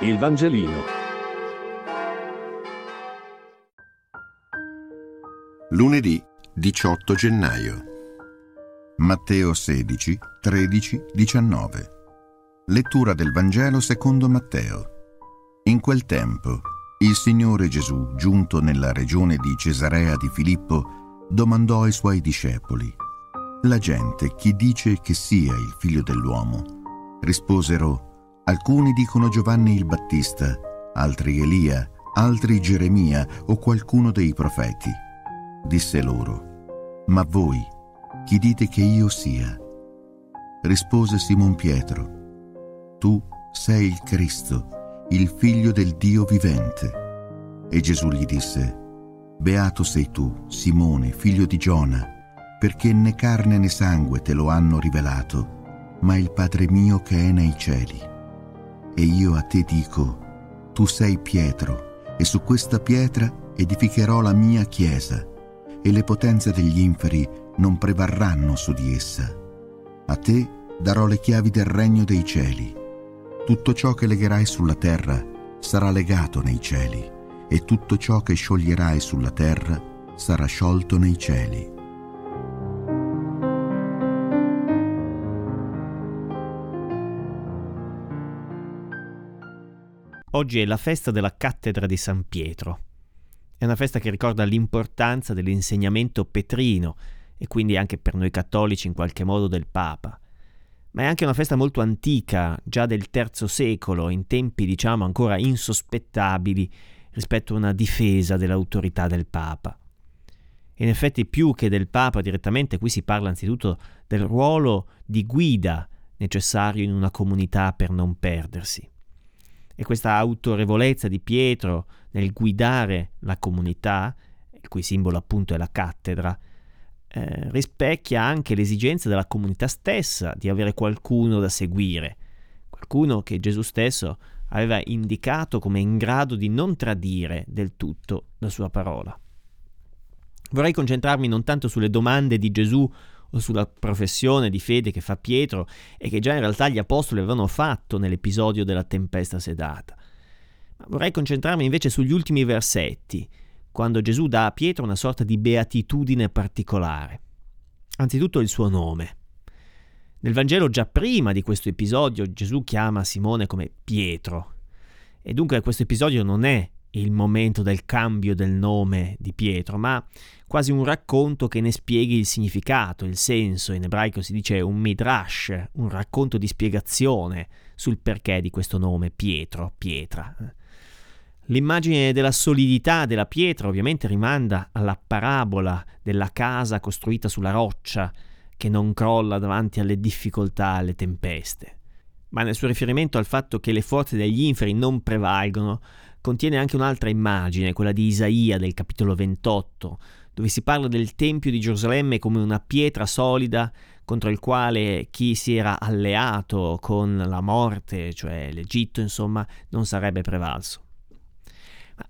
Il Vangelino. Lunedì 18 gennaio. Matteo 16, 13, 19. Lettura del Vangelo secondo Matteo. In quel tempo, il Signore Gesù, giunto nella regione di Cesarea di Filippo, domandò ai suoi discepoli, La gente chi dice che sia il figlio dell'uomo? Risposero, alcuni dicono Giovanni il Battista, altri Elia, altri Geremia o qualcuno dei profeti. Disse loro, Ma voi, chi dite che io sia? Rispose Simon Pietro, Tu sei il Cristo, il figlio del Dio vivente. E Gesù gli disse, Beato sei tu, Simone, figlio di Giona, perché né carne né sangue te lo hanno rivelato, ma il Padre mio che è nei cieli. E io a te dico, tu sei Pietro, e su questa pietra edificherò la mia chiesa, e le potenze degli inferi non prevarranno su di essa. A te darò le chiavi del regno dei cieli. Tutto ciò che legherai sulla terra sarà legato nei cieli, e tutto ciò che scioglierai sulla terra sarà sciolto nei cieli. Oggi è la festa della cattedra di San Pietro. È una festa che ricorda l'importanza dell'insegnamento petrino e quindi anche per noi cattolici in qualche modo del Papa. Ma è anche una festa molto antica, già del III secolo, in tempi diciamo ancora insospettabili rispetto a una difesa dell'autorità del Papa. In effetti più che del Papa direttamente qui si parla anzitutto del ruolo di guida necessario in una comunità per non perdersi. E questa autorevolezza di Pietro nel guidare la comunità, il cui simbolo appunto è la cattedra, eh, rispecchia anche l'esigenza della comunità stessa di avere qualcuno da seguire, qualcuno che Gesù stesso aveva indicato come in grado di non tradire del tutto la sua parola. Vorrei concentrarmi non tanto sulle domande di Gesù o sulla professione di fede che fa Pietro e che già in realtà gli apostoli avevano fatto nell'episodio della tempesta sedata. Ma vorrei concentrarmi invece sugli ultimi versetti, quando Gesù dà a Pietro una sorta di beatitudine particolare. Anzitutto il suo nome. Nel Vangelo già prima di questo episodio Gesù chiama Simone come Pietro. E dunque questo episodio non è il momento del cambio del nome di Pietro, ma quasi un racconto che ne spieghi il significato, il senso, in ebraico si dice un midrash, un racconto di spiegazione sul perché di questo nome Pietro, pietra. L'immagine della solidità della pietra ovviamente rimanda alla parabola della casa costruita sulla roccia che non crolla davanti alle difficoltà, alle tempeste. Ma nel suo riferimento al fatto che le forze degli inferi non prevalgono, contiene anche un'altra immagine, quella di Isaia del capitolo 28, dove si parla del Tempio di Gerusalemme come una pietra solida contro il quale chi si era alleato con la morte, cioè l'Egitto, insomma, non sarebbe prevalso.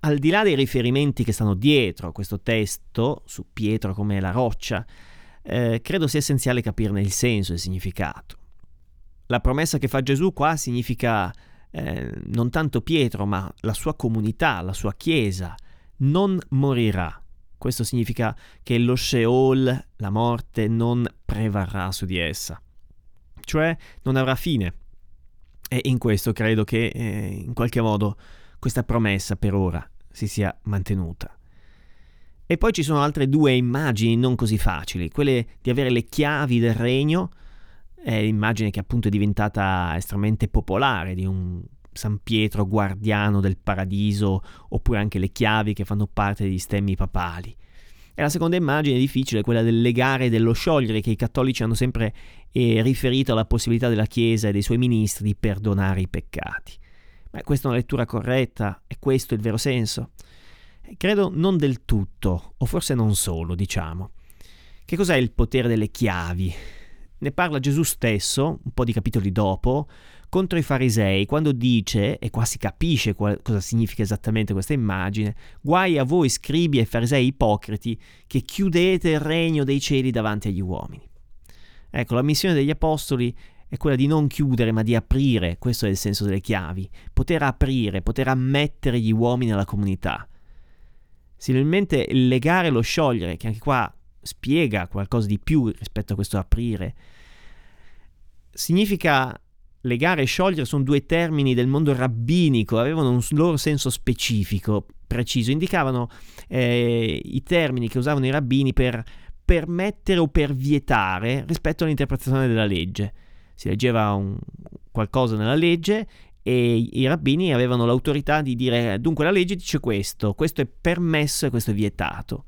Al di là dei riferimenti che stanno dietro a questo testo, su Pietro come la roccia, eh, credo sia essenziale capirne il senso e il significato. La promessa che fa Gesù qua significa eh, non tanto Pietro, ma la sua comunità, la sua chiesa, non morirà. Questo significa che lo Sheol, la morte, non prevarrà su di essa, cioè non avrà fine. E in questo credo che eh, in qualche modo questa promessa per ora si sia mantenuta. E poi ci sono altre due immagini non così facili, quelle di avere le chiavi del regno è l'immagine che appunto è diventata estremamente popolare di un San Pietro guardiano del paradiso, oppure anche le chiavi che fanno parte degli stemmi papali. E la seconda immagine difficile è quella del legare e dello sciogliere che i cattolici hanno sempre eh, riferito alla possibilità della Chiesa e dei suoi ministri di perdonare i peccati. Ma questa è una lettura corretta? È questo il vero senso? Credo non del tutto, o forse non solo, diciamo. Che cos'è il potere delle chiavi? Ne parla Gesù stesso, un po' di capitoli dopo, contro i farisei, quando dice, e qua si capisce qual- cosa significa esattamente questa immagine, guai a voi scribi e farisei ipocriti che chiudete il regno dei cieli davanti agli uomini. Ecco, la missione degli apostoli è quella di non chiudere ma di aprire, questo è il senso delle chiavi, poter aprire, poter ammettere gli uomini alla comunità. Similmente il legare e lo sciogliere, che anche qua spiega qualcosa di più rispetto a questo aprire, significa legare e sciogliere sono due termini del mondo rabbinico, avevano un loro senso specifico, preciso, indicavano eh, i termini che usavano i rabbini per permettere o per vietare rispetto all'interpretazione della legge. Si leggeva un, qualcosa nella legge e i rabbini avevano l'autorità di dire dunque la legge dice questo, questo è permesso e questo è vietato.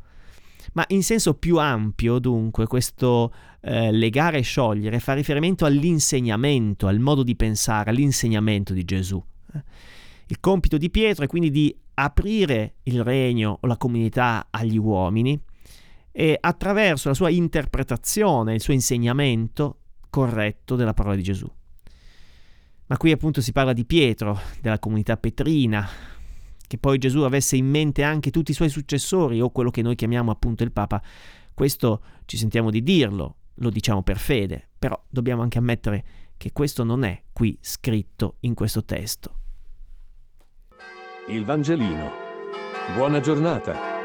Ma in senso più ampio, dunque, questo eh, legare e sciogliere fa riferimento all'insegnamento, al modo di pensare, all'insegnamento di Gesù. Eh. Il compito di Pietro è quindi di aprire il regno o la comunità agli uomini e attraverso la sua interpretazione, il suo insegnamento corretto della parola di Gesù. Ma qui appunto si parla di Pietro, della comunità petrina, che poi Gesù avesse in mente anche tutti i suoi successori o quello che noi chiamiamo appunto il Papa, questo ci sentiamo di dirlo, lo diciamo per fede, però dobbiamo anche ammettere che questo non è qui scritto in questo testo. Il Vangelino. Buona giornata.